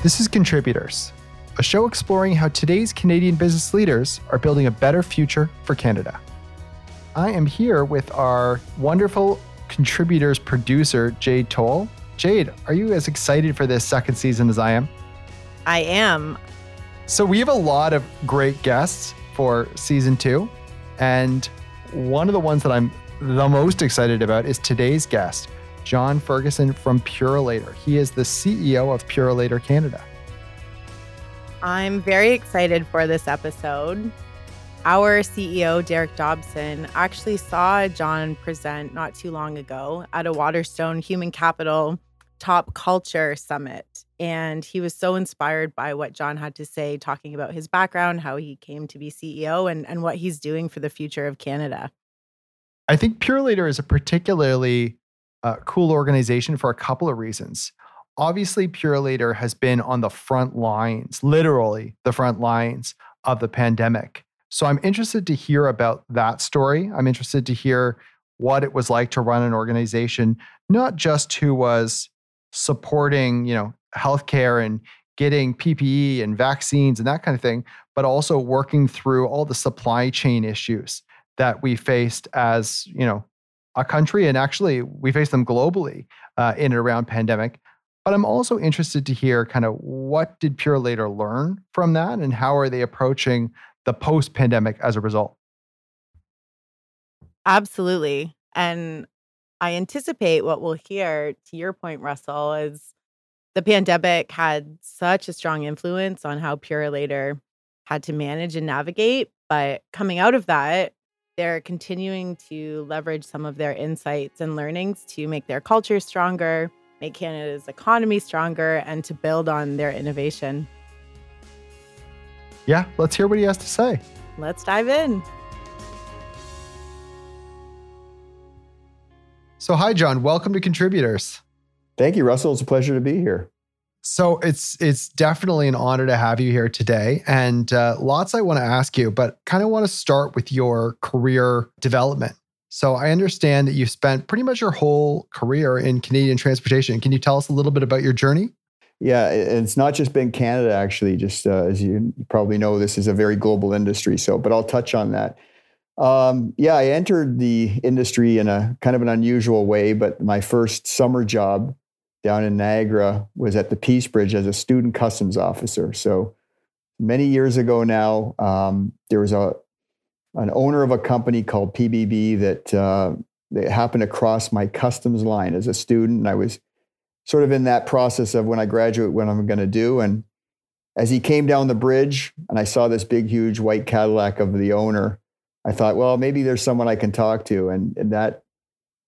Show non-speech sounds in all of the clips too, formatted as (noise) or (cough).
This is Contributors, a show exploring how today's Canadian business leaders are building a better future for Canada. I am here with our wonderful Contributors producer, Jade Toll. Jade, are you as excited for this second season as I am? I am. So, we have a lot of great guests for season two. And one of the ones that I'm the most excited about is today's guest, John Ferguson from Purolator. He is the CEO of Purolator Canada. I'm very excited for this episode. Our CEO, Derek Dobson, actually saw John present not too long ago at a Waterstone Human Capital Top Culture Summit. And he was so inspired by what John had to say, talking about his background, how he came to be CEO, and, and what he's doing for the future of Canada. I think Purolator is a particularly uh, cool organization for a couple of reasons. Obviously, Purolator has been on the front lines, literally the front lines of the pandemic. So I'm interested to hear about that story. I'm interested to hear what it was like to run an organization, not just who was supporting, you know, healthcare and getting PPE and vaccines and that kind of thing, but also working through all the supply chain issues that we faced as, you know, a country, and actually we face them globally uh, in and around pandemic. But I'm also interested to hear kind of what did Purolator learn from that, and how are they approaching the post-pandemic as a result? Absolutely, and I anticipate what we'll hear. To your point, Russell, is the pandemic had such a strong influence on how Purolator had to manage and navigate. But coming out of that, they're continuing to leverage some of their insights and learnings to make their culture stronger, make Canada's economy stronger, and to build on their innovation. Yeah, let's hear what he has to say. Let's dive in. So, hi, John. Welcome to Contributors. Thank you, Russell. It's a pleasure to be here. So it's it's definitely an honor to have you here today, and uh, lots I want to ask you, but kind of want to start with your career development. So I understand that you've spent pretty much your whole career in Canadian transportation. Can you tell us a little bit about your journey? Yeah, it's not just been Canada. Actually, just uh, as you probably know, this is a very global industry. So, but I'll touch on that. Um, yeah, I entered the industry in a kind of an unusual way, but my first summer job down in Niagara was at the Peace Bridge as a student customs officer. So many years ago now, um, there was a an owner of a company called PBB that uh, that happened to cross my customs line as a student, and I was sort of in that process of when I graduate, what I'm going to do. And as he came down the bridge, and I saw this big, huge white Cadillac of the owner, I thought, well, maybe there's someone I can talk to, and, and that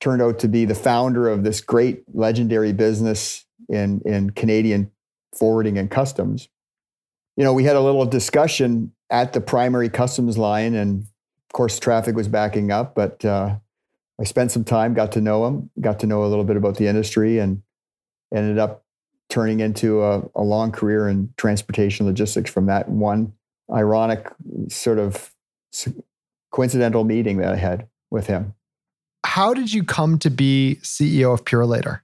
turned out to be the founder of this great legendary business in, in Canadian forwarding and customs. You know, we had a little discussion at the primary customs line, and of course, traffic was backing up. But uh, I spent some time, got to know him, got to know a little bit about the industry, and ended up turning into a, a long career in transportation logistics from that one ironic sort of coincidental meeting that I had with him how did you come to be CEO of Purolator?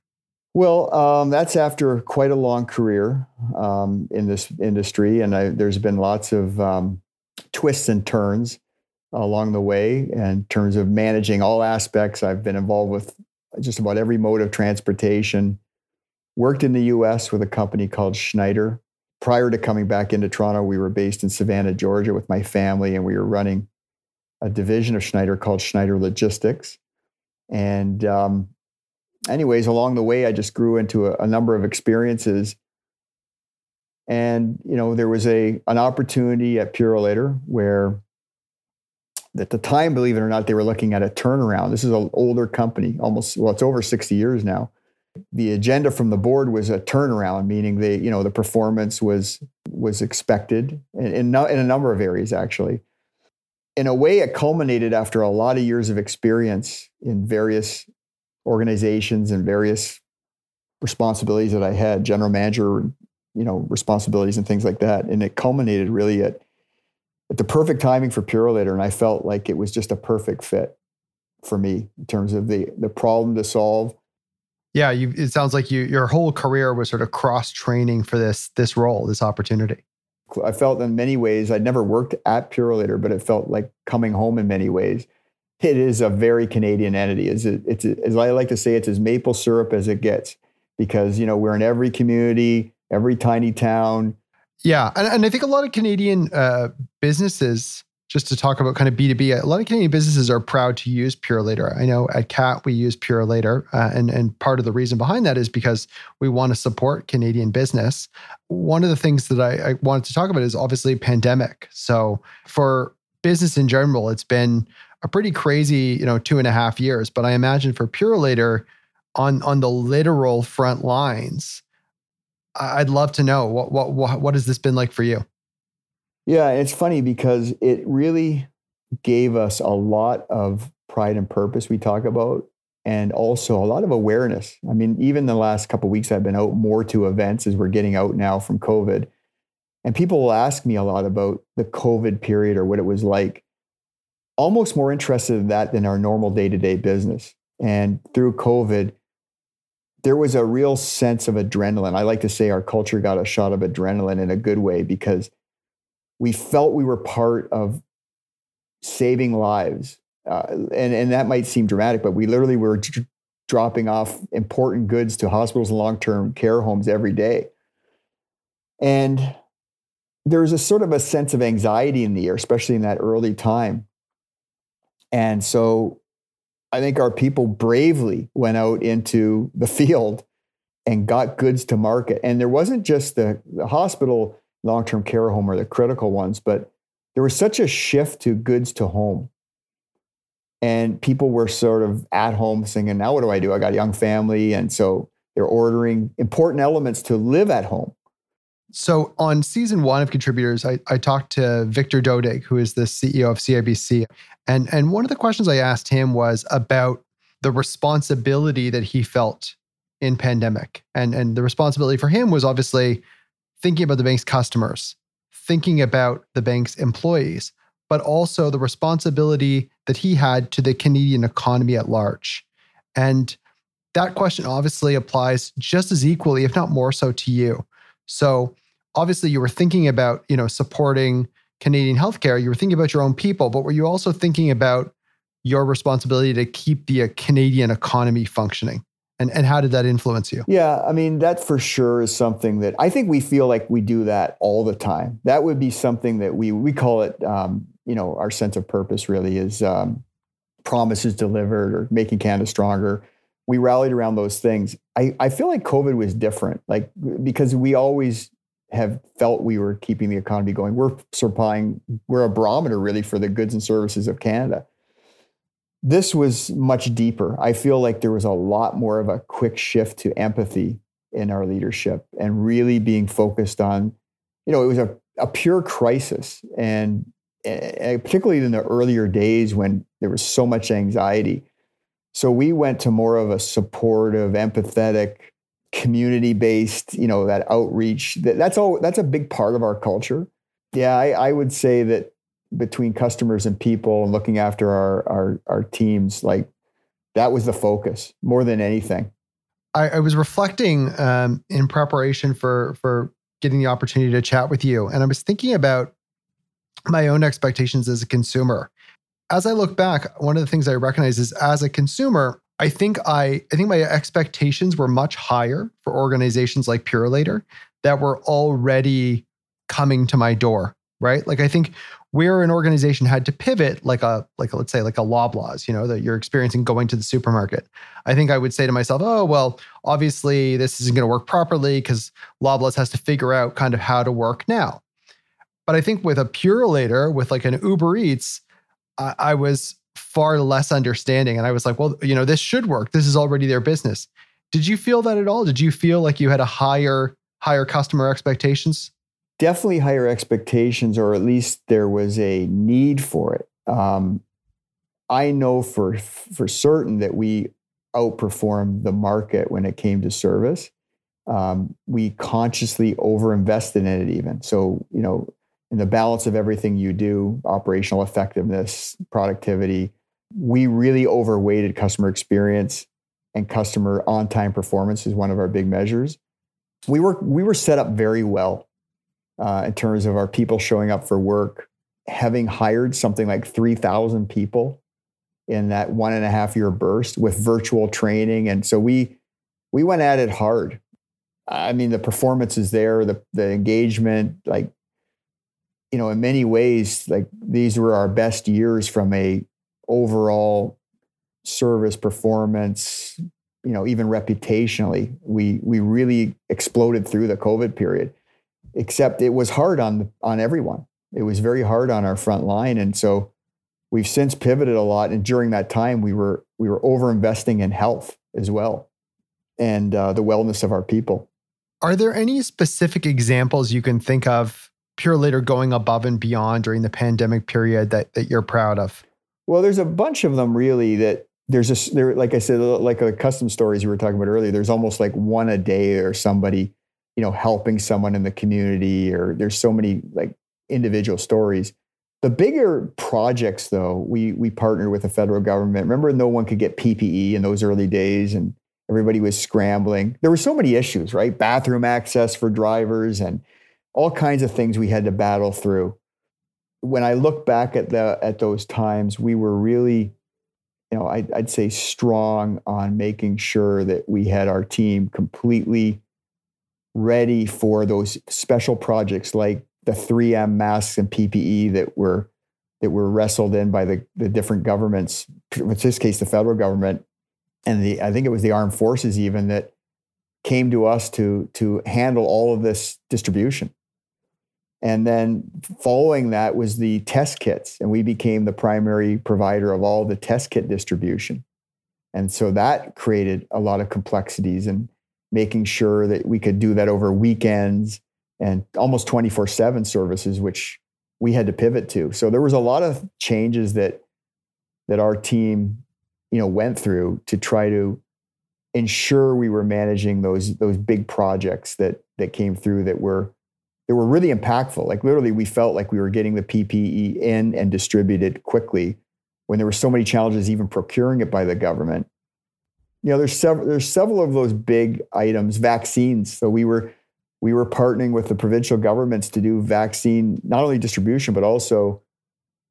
Well, um, that's after quite a long career um, in this industry, and I, there's been lots of um, twists and turns along the way in terms of managing all aspects. I've been involved with just about every mode of transportation. Worked in the U.S. with a company called Schneider. Prior to coming back into Toronto, we were based in Savannah, Georgia, with my family, and we were running a division of Schneider called Schneider Logistics. And um, anyways, along the way, I just grew into a, a number of experiences. And you know, there was a an opportunity at Purolator where, at the time, believe it or not, they were looking at a turnaround. This is an older company, almost well, it's over sixty years now. The agenda from the board was a turnaround, meaning they, you know, the performance was was expected in, in, in a number of areas actually in a way, it culminated after a lot of years of experience in various organizations and various responsibilities that I had, general manager, you know, responsibilities and things like that. And it culminated really at at the perfect timing for Purolator. And I felt like it was just a perfect fit for me in terms of the the problem to solve. Yeah, you, it sounds like you your whole career was sort of cross training for this this role, this opportunity. I felt in many ways I'd never worked at Purolator, but it felt like coming home in many ways. It is a very Canadian entity. It's, it's as I like to say, it's as maple syrup as it gets because you know we're in every community, every tiny town. Yeah, and, and I think a lot of Canadian uh, businesses just to talk about kind of B2B, a lot of Canadian businesses are proud to use Purolator. I know at CAAT we use Purolator, uh, and, and part of the reason behind that is because we want to support Canadian business. One of the things that I, I wanted to talk about is obviously pandemic. So for business in general, it's been a pretty crazy, you know, two and a half years. But I imagine for Purolator, on on the literal front lines, I'd love to know what what what, what has this been like for you? Yeah, it's funny because it really gave us a lot of pride and purpose we talk about and also a lot of awareness. I mean, even the last couple weeks I've been out more to events as we're getting out now from COVID. And people will ask me a lot about the COVID period or what it was like. Almost more interested in that than our normal day-to-day business. And through COVID, there was a real sense of adrenaline. I like to say our culture got a shot of adrenaline in a good way because we felt we were part of saving lives. Uh, and, and that might seem dramatic, but we literally were d- dropping off important goods to hospitals and long term care homes every day. And there's a sort of a sense of anxiety in the air, especially in that early time. And so I think our people bravely went out into the field and got goods to market. And there wasn't just the, the hospital long term care home are the critical ones. But there was such a shift to goods to home. And people were sort of at home thinking, now what do I do? I got a young family. And so they're ordering important elements to live at home. So on season one of Contributors, I, I talked to Victor Dodig, who is the CEO of CIBC. And, and one of the questions I asked him was about the responsibility that he felt in pandemic. And, and the responsibility for him was obviously thinking about the bank's customers, thinking about the bank's employees, but also the responsibility that he had to the Canadian economy at large. And that question obviously applies just as equally, if not more so, to you. So obviously you were thinking about, you know, supporting Canadian healthcare. You were thinking about your own people, but were you also thinking about your responsibility to keep the uh, Canadian economy functioning? And, and how did that influence you? Yeah, I mean, that for sure is something that I think we feel like we do that all the time. That would be something that we, we call it, um, you know, our sense of purpose really is um, promises delivered or making Canada stronger. We rallied around those things. I, I feel like COVID was different, like because we always have felt we were keeping the economy going. We're supplying, we're a barometer really for the goods and services of Canada this was much deeper. I feel like there was a lot more of a quick shift to empathy in our leadership and really being focused on, you know, it was a, a pure crisis. And, and particularly in the earlier days when there was so much anxiety. So we went to more of a supportive, empathetic, community based, you know, that outreach. That, that's all, that's a big part of our culture. Yeah, I, I would say that between customers and people and looking after our our, our teams like that was the focus more than anything. I, I was reflecting um, in preparation for for getting the opportunity to chat with you and i was thinking about my own expectations as a consumer. As i look back one of the things i recognize is as a consumer i think i i think my expectations were much higher for organizations like purolator that were already coming to my door right? Like i think where an organization had to pivot like a like let's say like a loblaws you know that you're experiencing going to the supermarket. I think i would say to myself oh well obviously this isn't going to work properly because loblaws has to figure out kind of how to work now. But i think with a purolator with like an uber eats I, I was far less understanding and i was like well you know this should work. This is already their business. Did you feel that at all? Did you feel like you had a higher higher customer expectations definitely higher expectations, or at least there was a need for it. Um, I know for for certain that we outperformed the market when it came to service. Um, we consciously overinvested in it, even so. You know, in the balance of everything you do, operational effectiveness, productivity, we really overweighted customer experience and customer on-time performance is one of our big measures. We were we were set up very well uh, in terms of our people showing up for work, having hired something like three thousand people in that one and a half year burst with virtual training, and so we we went at it hard. I mean, the performance is there, the the engagement, like you know, in many ways, like these were our best years from a overall service performance, you know, even reputationally. We we really exploded through the COVID period. Except it was hard on on everyone. It was very hard on our front line, and so we've since pivoted a lot. And during that time, we were we were over investing in health as well, and uh, the wellness of our people. Are there any specific examples you can think of Purolator going above and beyond during the pandemic period that, that you're proud of? Well, there's a bunch of them really that there's a there like I said like a custom stories you were talking about earlier. There's almost like one a day or somebody you know helping someone in the community or there's so many like individual stories. The bigger projects though, we we partnered with the federal government. Remember no one could get PPE in those early days and everybody was scrambling. There were so many issues, right? Bathroom access for drivers and all kinds of things we had to battle through. When I look back at the at those times, we were really, you know, I'd, I'd say strong on making sure that we had our team completely ready for those special projects like the 3M masks and PPE that were that were wrestled in by the, the different governments, in this case, the federal government, and the I think it was the armed forces even that came to us to to handle all of this distribution. And then following that was the test kits, and we became the primary provider of all the test kit distribution. And so that created a lot of complexities and making sure that we could do that over weekends and almost 24 7 services, which we had to pivot to. So there was a lot of changes that that our team, you know, went through to try to ensure we were managing those those big projects that that came through that were that were really impactful. Like literally, we felt like we were getting the PPE in and distributed quickly when there were so many challenges even procuring it by the government. You know, there's several there's several of those big items, vaccines. So we were we were partnering with the provincial governments to do vaccine not only distribution but also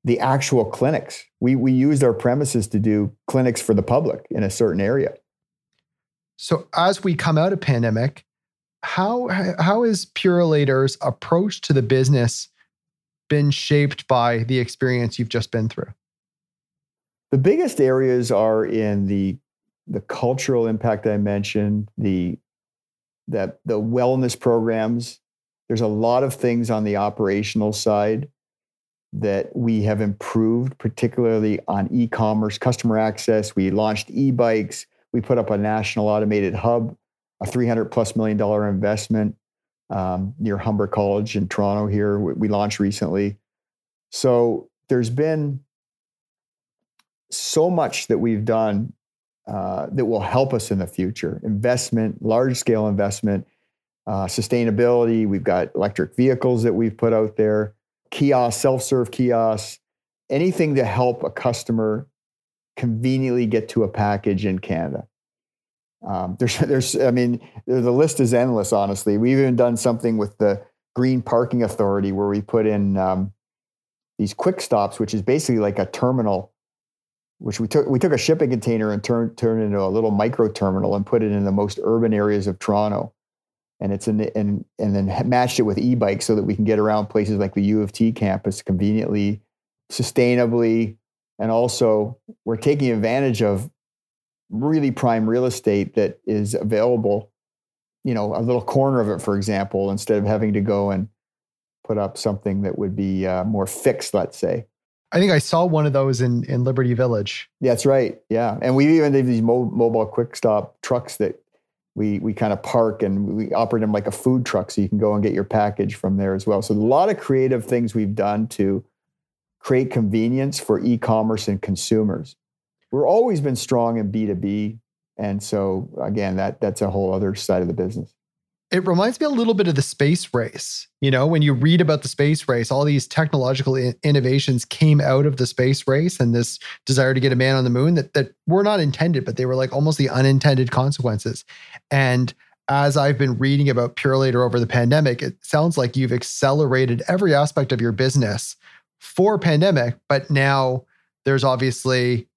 the actual clinics. We we used our premises to do clinics for the public in a certain area. So as we come out of pandemic, how how is Purolator's approach to the business been shaped by the experience you've just been through? The biggest areas are in the the cultural impact I mentioned, the that the wellness programs. There's a lot of things on the operational side that we have improved, particularly on e-commerce, customer access. We launched e-bikes. We put up a national automated hub a 300 plus million dollar investment um, near Humber College in Toronto here. We launched recently. So there's been so much that we've done uh, that will help us in the future investment, large scale investment, uh, sustainability. We've got electric vehicles that we've put out there, kiosks, self serve kiosks, anything to help a customer conveniently get to a package in Canada. Um, (laughs) there's, there's, I mean, the list is endless. Honestly, we've even done something with the Green Parking Authority where we put in um, these quick stops, which is basically like a terminal. Which we took, we took a shipping container and turned turned into a little micro terminal and put it in the most urban areas of Toronto, and it's in the, and and then matched it with e-bikes so that we can get around places like the U of T campus conveniently, sustainably, and also we're taking advantage of really prime real estate that is available, you know, a little corner of it, for example, instead of having to go and put up something that would be uh, more fixed, let's say. I think I saw one of those in, in Liberty Village. That's right. Yeah. And we even have these mo- mobile quick stop trucks that we, we kind of park and we operate them like a food truck so you can go and get your package from there as well. So a lot of creative things we've done to create convenience for e-commerce and consumers We've always been strong in B2B. And so again, that that's a whole other side of the business. It reminds me a little bit of the space race. You know, when you read about the space race, all these technological in- innovations came out of the space race and this desire to get a man on the moon that that were not intended, but they were like almost the unintended consequences. And as I've been reading about Purolator over the pandemic, it sounds like you've accelerated every aspect of your business for pandemic, but now there's obviously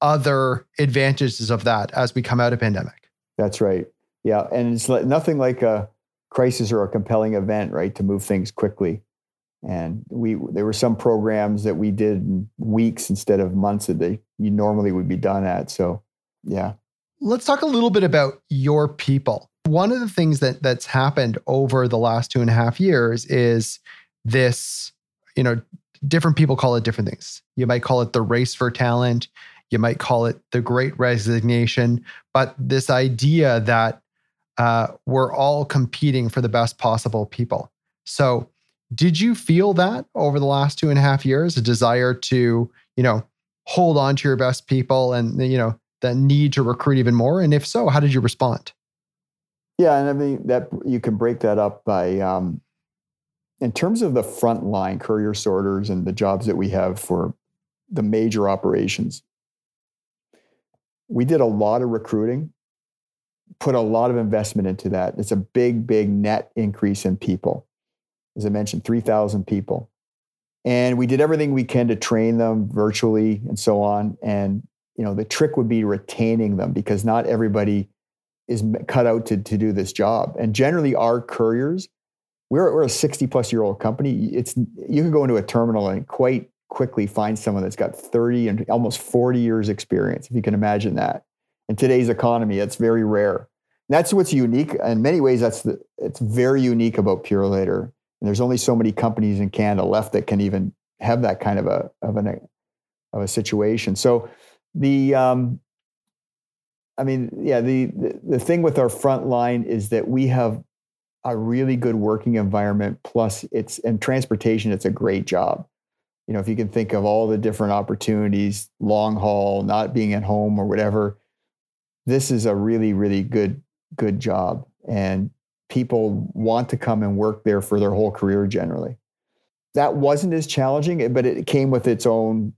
other advantages of that as we come out of pandemic. That's right. Yeah, and it's like, nothing like a crisis or a compelling event, right, to move things quickly. And we there were some programs that we did in weeks instead of months that they you normally would be done at. So, yeah. Let's talk a little bit about your people. One of the things that that's happened over the last two and a half years is this, you know, different people call it different things. You might call it the race for talent. You might call it the great resignation. But this idea that uh, we're all competing for the best possible people. So, did you feel that over the last two and a half years, a desire to, you know, hold on to your best people and, you know, that need to recruit even more? And if so, how did you respond? Yeah, and I mean that you can break that up by um, in terms of the front line courier sorters and the jobs that we have for the major operations. We did a lot of recruiting put a lot of investment into that. It's a big, big net increase in people. As I mentioned, 3,000 people. And we did everything we can to train them virtually and so on. And, you know, the trick would be retaining them because not everybody is cut out to, to do this job. And generally, our couriers, we're, we're a 60 plus year old company. It's you can go into a terminal and quite quickly find someone that's got 30 and almost 40 years experience, if you can imagine that in today's economy. It's very rare. And that's what's unique. In many ways, that's the, it's very unique about Purolator. And there's only so many companies in Canada left that can even have that kind of a of an of a situation. So the um, I mean, yeah, the, the the thing with our front line is that we have a really good working environment. Plus, it's in transportation, it's a great job. You know, if you can think of all the different opportunities, long haul, not being at home or whatever, this is a really, really good, good job. And people want to come and work there for their whole career generally. That wasn't as challenging, eh, but it came with its own,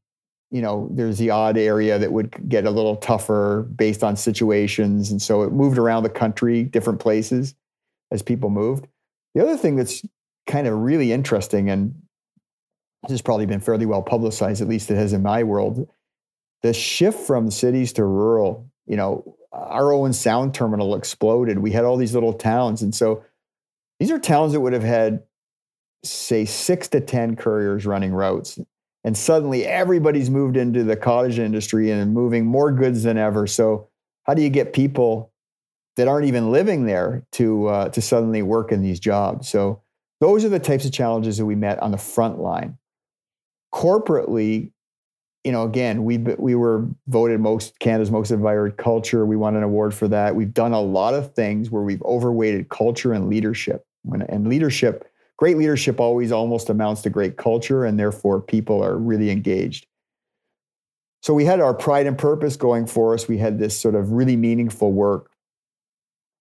you know, there's the odd area that would get a little tougher based on situations. And so it moved around the country, different places as people moved. The other thing that's kind of really interesting, and this has probably been fairly well publicized, at least it has in my world, the shift from cities to rural you know, our Owen Sound terminal exploded. We had all these little towns. And so these are towns that would have had, say, six to 10 couriers running routes. And suddenly everybody's moved into the cottage industry and moving more goods than ever. So, how do you get people that aren't even living there to, uh, to suddenly work in these jobs? So, those are the types of challenges that we met on the front line. Corporately, you know, again, we we were voted most Canada's most admired culture. We won an award for that. We've done a lot of things where we've overweighted culture and leadership. And leadership, great leadership always almost amounts to great culture, and therefore people are really engaged. So we had our pride and purpose going for us. We had this sort of really meaningful work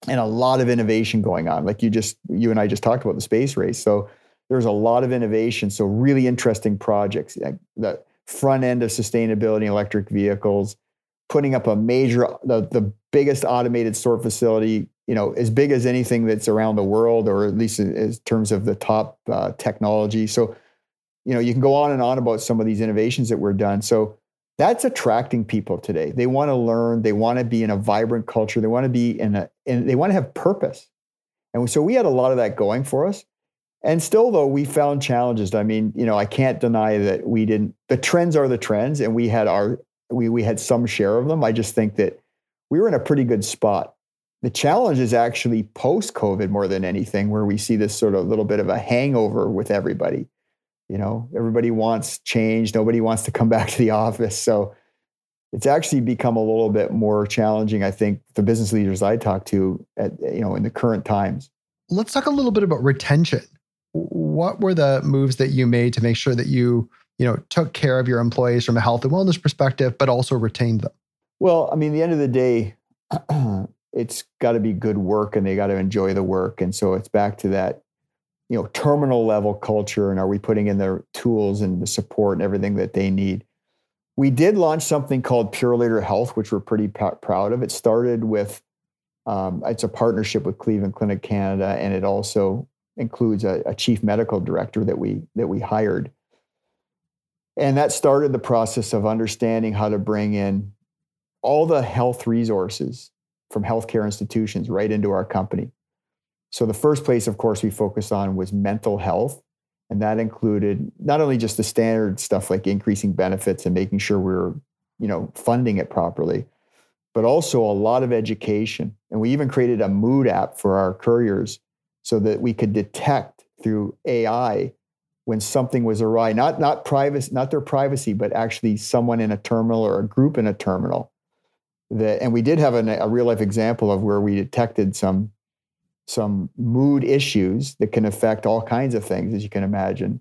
and a lot of innovation going on. Like you just you and I just talked about the space race. So there's a lot of innovation. So really interesting projects eh, that front end of sustainability electric vehicles, putting up a major, the, the biggest automated sort facility, you know, as big as anything that's around the world, or at least in, in terms of the top uh, technology. So, you know, you can go on and on about some of these innovations that were done. So that's attracting people today. They want to learn. They want to be in a vibrant culture. They want to be in a, and they want to have purpose. And so we had a lot of that going for us. And still, though, we found challenges. I mean, you know, I can't deny that we didn't. The trends are the trends, and we had our we we had some share of them. I just think that we were in a pretty good spot. The challenge is actually post COVID more than anything, where we see this sort of little bit of a hangover with everybody. You know, everybody wants change. Nobody wants to come (laughs) back to the office. So it's actually become a little bit more challenging, I think, the business leaders I talk to at you know in the current times. Let's talk a little bit about retention what were the moves that you made to make sure that you you know took care of your employees from a health and wellness perspective but also retained them well i mean the end of the day it, (clears throat) it's got to be good work and they got to enjoy the work. And so it's back to that, you know, terminal level culture. And are we putting in the tools and the support and everything that they need? We did launch something called Purolator Health, which we're pretty p- proud of. It started with, um, it's a partnership with Cleveland Clinic Canada, and it also includes a, a chief medical director that we that we hired. And that started the process of understanding how to bring in all the health resources from healthcare institutions right into our company. So the first place, of course, we focused on was mental health. And that included not only just the standard stuff like increasing benefits and making sure we we're, you know, funding it properly, but also a lot of education. And we even created a mood app for our couriers so that we could detect through AI when something was awry, not not privacy, not their privacy, but actually someone in a terminal or a group in a terminal. That, and we did have an, a real life example of where we detected some some mood issues that can affect all kinds of things, as you can imagine.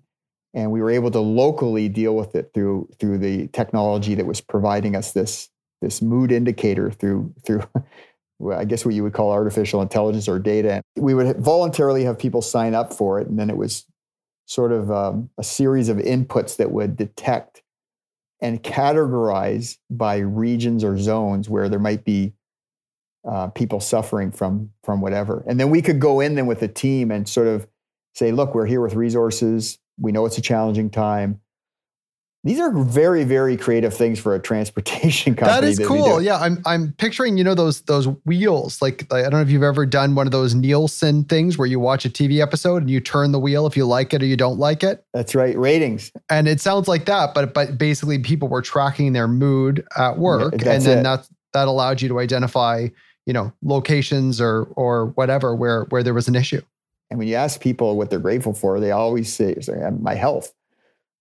And we were able to locally deal with it through through the technology that was providing us this this mood indicator through through I guess what you would call artificial intelligence or data. We would voluntarily have people sign up for it, and then it was sort of um, a series of inputs that would detect and categorize by regions or zones where there might be uh, people suffering from from whatever. And then we could go in then with a team and sort of say, look, we're here with resources. We know it's a challenging time. These are very, very creative things for a transportation (laughs) company. That is cool. Yeah, I'm I'm picturing you know those those wheels. Like I don't know if you've ever done one of those Nielsen things where you watch a TV episode and you turn the wheel if you like it or you don't like it. That's right, ratings. And it sounds like that, but but basically people were tracking their mood at work, yeah, and then that that allowed you to identify you know locations or or whatever where where there was an issue. And when you ask people what they're grateful for, they always say, "My health."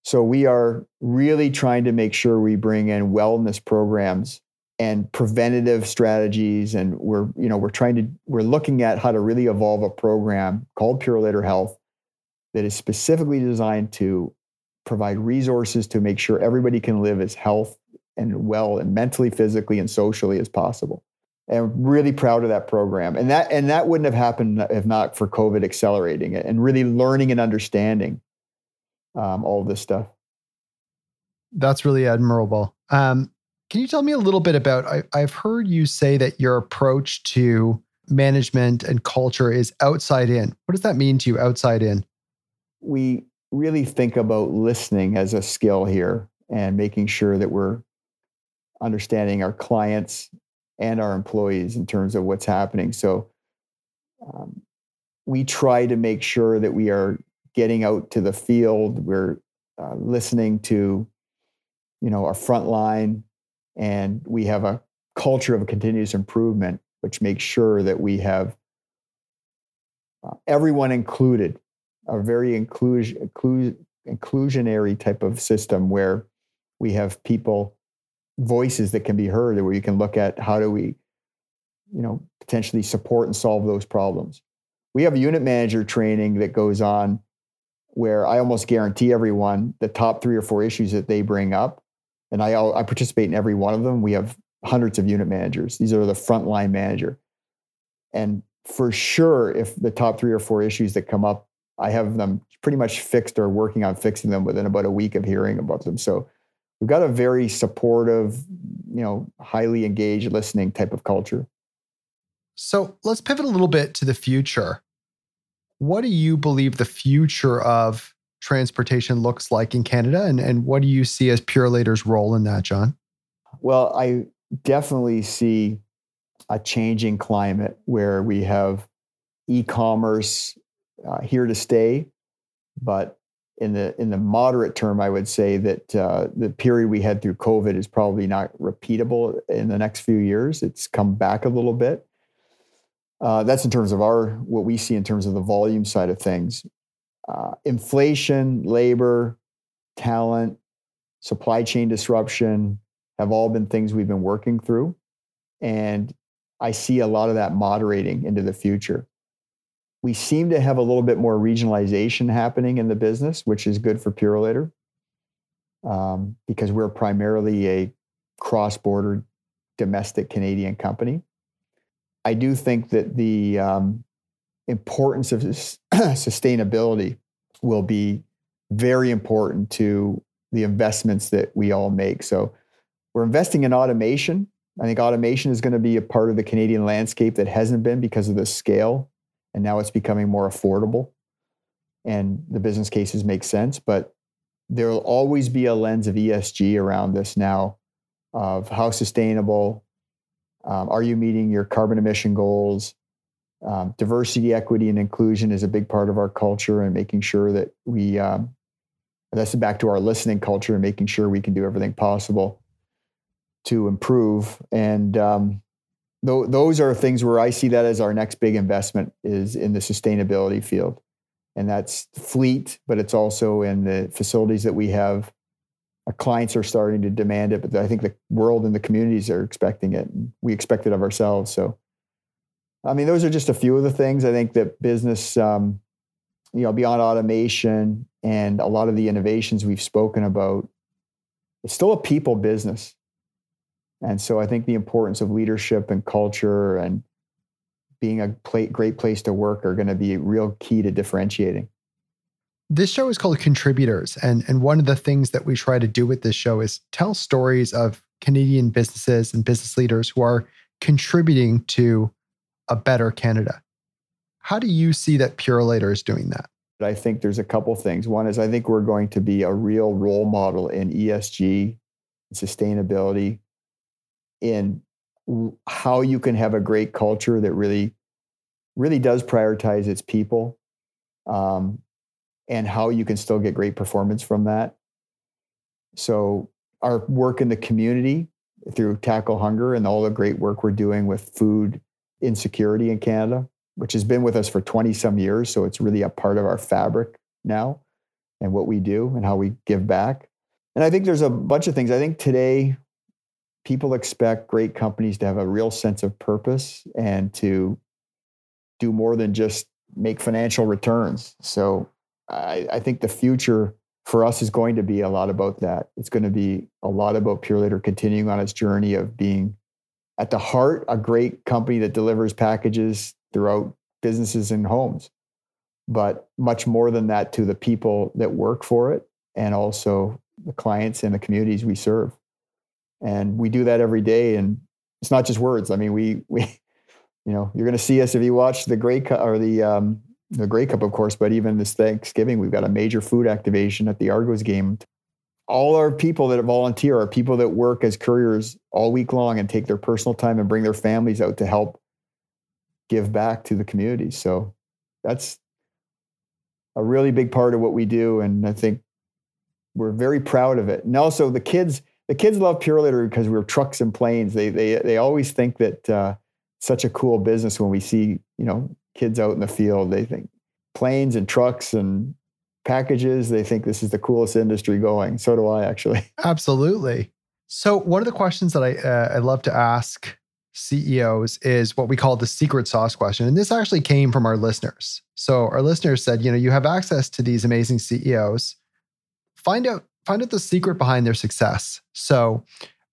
So we are really trying to make sure we bring in wellness programs and preventative strategies and we're you know we're trying to we're looking at how to really evolve a program called Purolator Health that is specifically designed to provide resources to make sure everybody can live as health and well and mentally physically and socially as possible. And really proud of that program. And that and that wouldn't have happened if not for covid accelerating it and really learning and understanding um, all of this stuff. That's really admirable. Um, can you tell me a little bit about? I, I've heard you say that your approach to management and culture is outside in. What does that mean to you, outside in? We really think about listening as a skill here and making sure that we're understanding our clients and our employees in terms of what's happening. So um, we try to make sure that we are getting out to the field. We're uh, listening to, you know, our front line, and we have a culture of continuous improvement, which makes sure that we have uh, everyone included, a very inclusion, inclusionary type of system where we have people voices that can be heard, where you can look at how do we, you know, potentially support and solve those problems. We have unit manager training that goes on where I almost guarantee everyone the top three or four issues that they bring up, and I I participate in every one of them. We have hundreds of unit managers. These are the frontline manager, and for sure, if the top three or four issues that come up, I have them pretty much fixed or working on fixing them within about a week of hearing about them. So we've got a very supportive, you know, highly engaged listening type of culture. So let's pivot a little bit to the future. What do you believe the future of transportation looks like in Canada? And, and what do you see as Purolator's role in that, John? Well, I definitely see a changing climate where we have e-commerce uh, here to stay, but in the in the moderate term, I would say that uh, the period we had through COVID is probably not repeatable in the next few years. It's come back a little bit, uh, that's in terms of our what we see in terms of the volume side of things. Uh, inflation, labor, talent, supply chain disruption have all been things we've been working through, and I see a lot of that moderating into the future. We seem to have a little bit more regionalization happening in the business, which is good for Purolator um, because we're primarily a cross-border domestic Canadian company I do think that the um, importance of (clears throat) sustainability will be very important to the investments that we all make. So we're investing in automation. I think automation is going to be a part of the Canadian landscape that hasn't been because of the scale. And now it's becoming more affordable and the business cases make sense. But there will always be a lens of ESG around this now of how sustainable um, are you meeting your carbon emission goals? Um, diversity, equity, and inclusion is a big part of our culture, and making sure that we um, that's back to our listening culture and making sure we can do everything possible to improve. And um, th- those are things where I see that as our next big investment is in the sustainability field, and that's fleet, but it's also in the facilities that we have our clients are starting to demand it, but I think the world and the communities are expecting it. And we expect it of ourselves. So, I mean, those are just a few of the things I think that business, um, you know, beyond automation and a lot of the innovations we've spoken about, it's still a people business. And so I think the importance of leadership and culture and being a great place to work are going to be real key to differentiating this show is called Contributors. And, and one of the things that we try to do with this show is tell stories of Canadian businesses and business leaders who are contributing to a better Canada. How do you see that Purolator is doing that? I think there's a couple things. One is I think we're going to be a real role model in ESG, sustainability, in how you can have a great culture that really, really does prioritize its people. Um, and how you can still get great performance from that. So, our work in the community through Tackle Hunger and all the great work we're doing with food insecurity in Canada, which has been with us for 20 some years. So, it's really a part of our fabric now and what we do and how we give back. And I think there's a bunch of things. I think today, people expect great companies to have a real sense of purpose and to do more than just make financial returns. So I, I think the future for us is going to be a lot about that. It's going to be a lot about Purolator continuing on its journey of being at the heart a great company that delivers packages throughout businesses and homes, but much more than that to the people that work for it and also the clients and the communities we serve. And we do that every day. And it's not just words. I mean, we we (laughs) you know you're going to see us if you watch the Great or the um, the Grey Cup, of course, but even this Thanksgiving, we've got a major food activation at the Argos game. All our people that volunteer are people that work as couriers all week long and take their personal time and bring their families out to help give back to the community. So that's a really big part of what we do. And I think we're very proud of it. And also the kids, the kids love Purolator because we're trucks and planes. They, they, they always think that, uh, such a cool business when we see, you know, kids out in the field. They think planes and trucks and packages, they think this is the coolest industry going. So do I, actually. (laughs) Absolutely. So, one of the questions that I, uh, I love to ask CEOs is what we call the secret sauce question. And this actually came from our listeners. So, our listeners said, you know, you have access to these amazing CEOs. Find out find out the secret behind their success. So,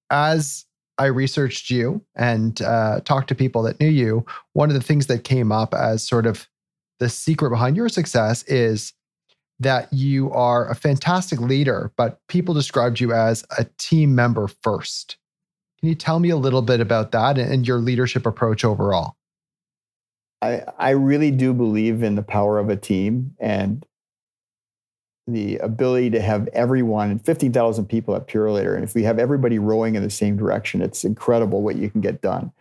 as I researched you and uh, talked to people that knew you, one of the things that came up as sort of the secret behind your success is that you are a fantastic leader, but people described you as a team member first. Can you tell me a little bit about that and your leadership approach overall? I, I really do believe in the power of a team. And the ability to have everyone, 15,000 people at Purolator, and if we have everybody rowing in the same direction, it's incredible what you can get done.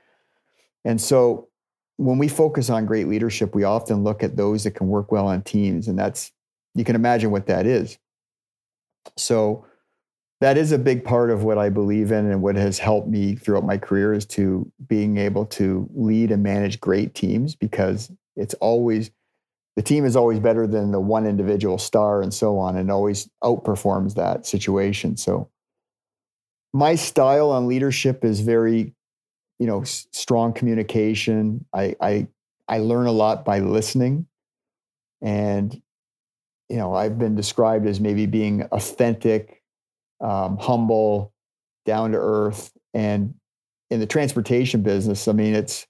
And so when we focus on great leadership, we often look at those that can work well on teams. And that's, you can imagine what that is. So that is a big part of what I believe in and what has helped me throughout my career is to being able to lead and manage great teams because it's always the team is always better than the one individual star and so on and always outperforms that situation. So my style on leadership is very you know strong communication. I i i learn a lot by listening. And you know i've been described as maybe being authentic um, humble down to earth. And in the transportation business i mean it's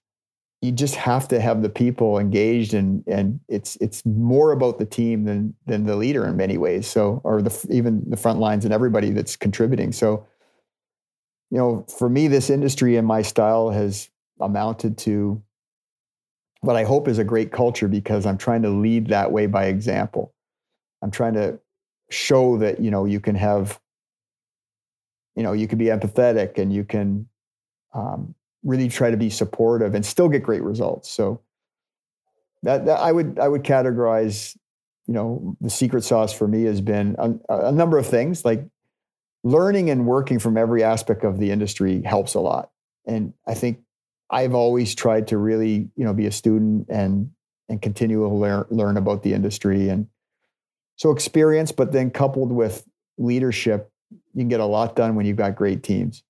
you just have to have the people engaged and and it's it's more about the team than than the leader in many ways. So or the even the front lines and everybody that's contributing. So you know for me this industry and my style has amounted to what i hope is a great culture because i'm trying to lead that way by example. I'm trying to show that you know you can have you know you can be empathetic and you can um, really try to be supportive and still get great results. So that, that I would I would categorize, you know, the secret sauce for me has been a, a number of things like learning and working from every aspect of the industry helps a lot. And I think I've always tried to really, you know, be a student and and continue to learn learn about the industry and so experience, but then coupled with leadership, you can get a lot done when you've got great teams.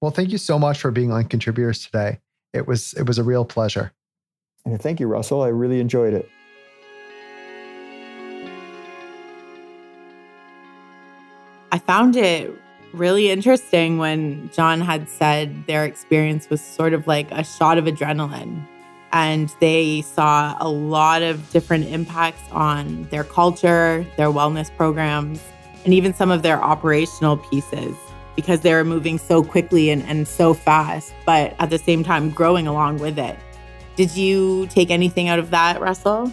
Well, thank you so much for being on Contributors today. It was it was a real pleasure. And thank you, Russell. I really enjoyed it. I found it really interesting when John had said their experience was sort of like a shot of adrenaline. And they saw a lot of different impacts on their culture, their wellness programs, and even some of their operational pieces because they were moving so quickly and, and so fast, but at the same time growing along with it. Did you take anything out of that, Russell?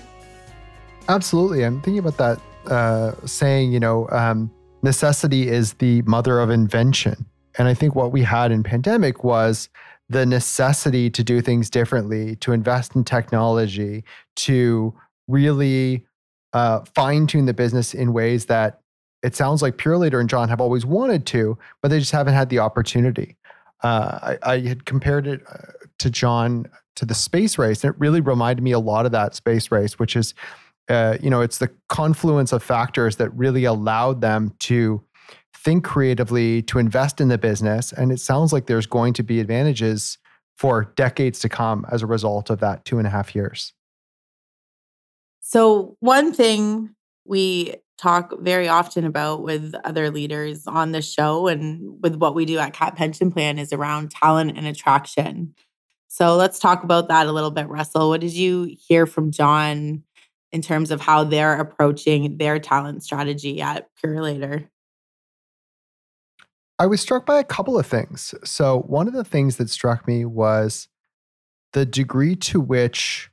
Absolutely. I'm thinking about that uh, saying, you know, um, necessity is the mother of invention. And I think what we had in pandemic was the necessity to do things differently, to invest in technology, to really uh, fine tune the business in ways that it sounds like Purolator and John have always wanted to, but they just haven't had the opportunity. Uh, I, I, had compared it uh, to John to the space race, and it really reminded me a lot of that space race, which is, uh, you know, it's the confluence of factors that really allowed them to think creatively, to invest in the business, and it sounds like there's going to be advantages for decades to come as a result of that two and a half years. So, one thing we talk very often about with other leaders on the show and with what we do at CAAT Pension Plan is around talent and attraction. So let's talk about that a little bit, Russell. What did you hear from John in terms of how they're approaching their talent strategy at Purolator? I was struck by a couple of things. So, one of the things that struck me was the degree to which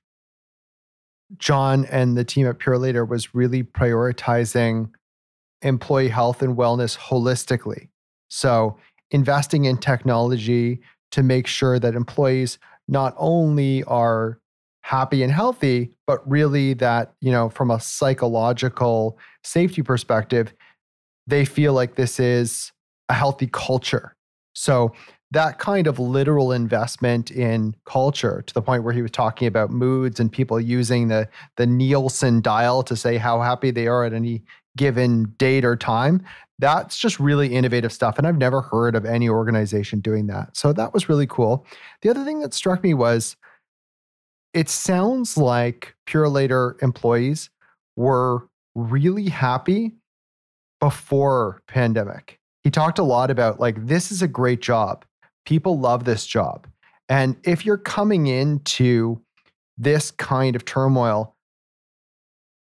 John and the team at Purolator was really prioritizing employee health and wellness holistically. So, investing in technology to make sure that employees not only are happy and healthy, but really that, you know, from a psychological safety perspective, they feel like this is a healthy culture. So, that kind of literal investment in culture to the point where he was talking about moods and people using the the Nielsen dial to say how happy they are at any given date or time. That's just really innovative stuff. And I've never heard of any organization doing that. So that was really cool. The other thing that struck me was it sounds like Purolator employees were really happy before pandemic. He talked a lot about like this is a great job. People love this job. And if you're coming into this kind of turmoil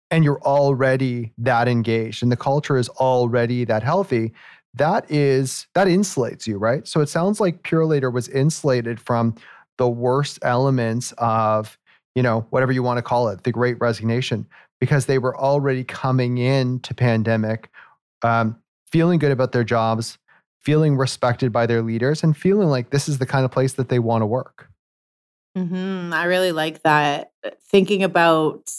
and you're already that engaged and the culture is already that healthy, that is that insulates you, right? So it sounds like Purolator was insulated from the worst elements of, you know, whatever you want to call it, the great resignation, because they were already coming into pandemic, um, feeling good about their jobs, feeling respected by their leaders and feeling like this is the kind of place that they want to work. Mm-hmm. I really like that. Uh, thinking about,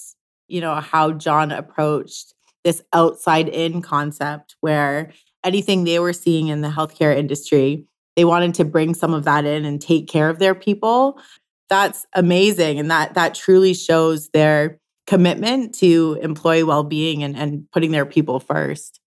you know, how John approached this outside in concept where anything they were seeing in the healthcare industry, they wanted to bring some of that in and take care of their people. That's amazing. And that that truly shows their commitment to employee well-being and, and putting their people first.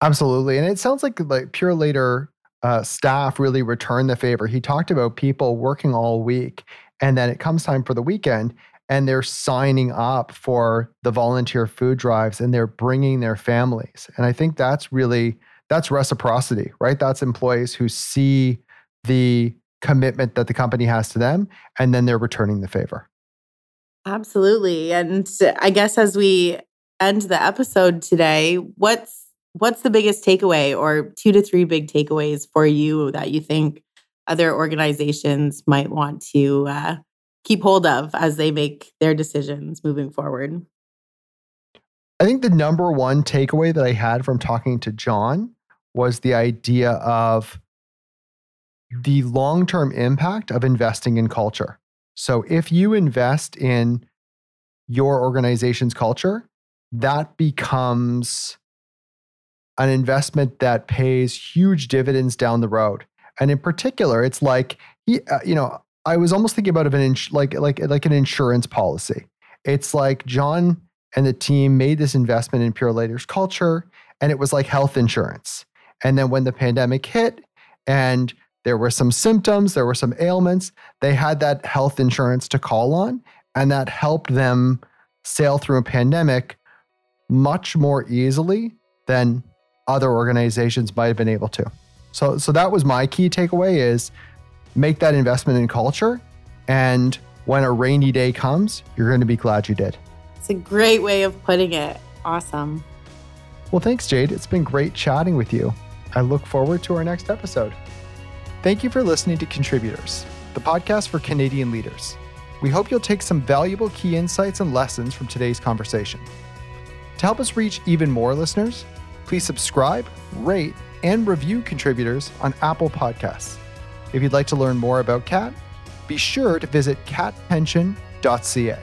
Absolutely. And it sounds like like Purolator uh, staff really returned the favor. He talked about people working all week and then it comes time for the weekend and they're signing up for the volunteer food drives and they're bringing their families. And I think that's really that's reciprocity, right? That's employees who see the commitment that the company has to them, and then they're returning the favor. Absolutely. And I guess as we end the episode today, what's what's the biggest takeaway or two to three big takeaways for you that you think other organizations might want to uh, keep hold of as they make their decisions moving forward? I think the number one takeaway that I had from talking to John was the idea of the long term impact of investing in culture. So if you invest in your organization's culture, that becomes an investment that pays huge dividends down the road. And in particular, it's like, uh, you know, I was almost thinking about of an ins- like like like an insurance policy. It's like John and the team made this investment in Purolator's culture, and it was like health insurance. And then when the pandemic hit, and there were some symptoms, there were some ailments, they had that health insurance to call on, and that helped them sail through a pandemic much more easily than other organizations might have been able to. So, so that was my key takeaway: is make that investment in culture. And when a rainy day comes, you're going to be glad you did. It's a great way of putting it. Awesome. Well, thanks, Jade. It's been great chatting with you. I look forward to our next episode. Thank you for listening to Contributors, the podcast for Canadian leaders. We hope you'll take some valuable key insights and lessons from today's conversation. To help us reach even more listeners, please subscribe, rate, and review contributors on Apple Podcasts. If you'd like to learn more about CAAT, be sure to visit caatpension.ca.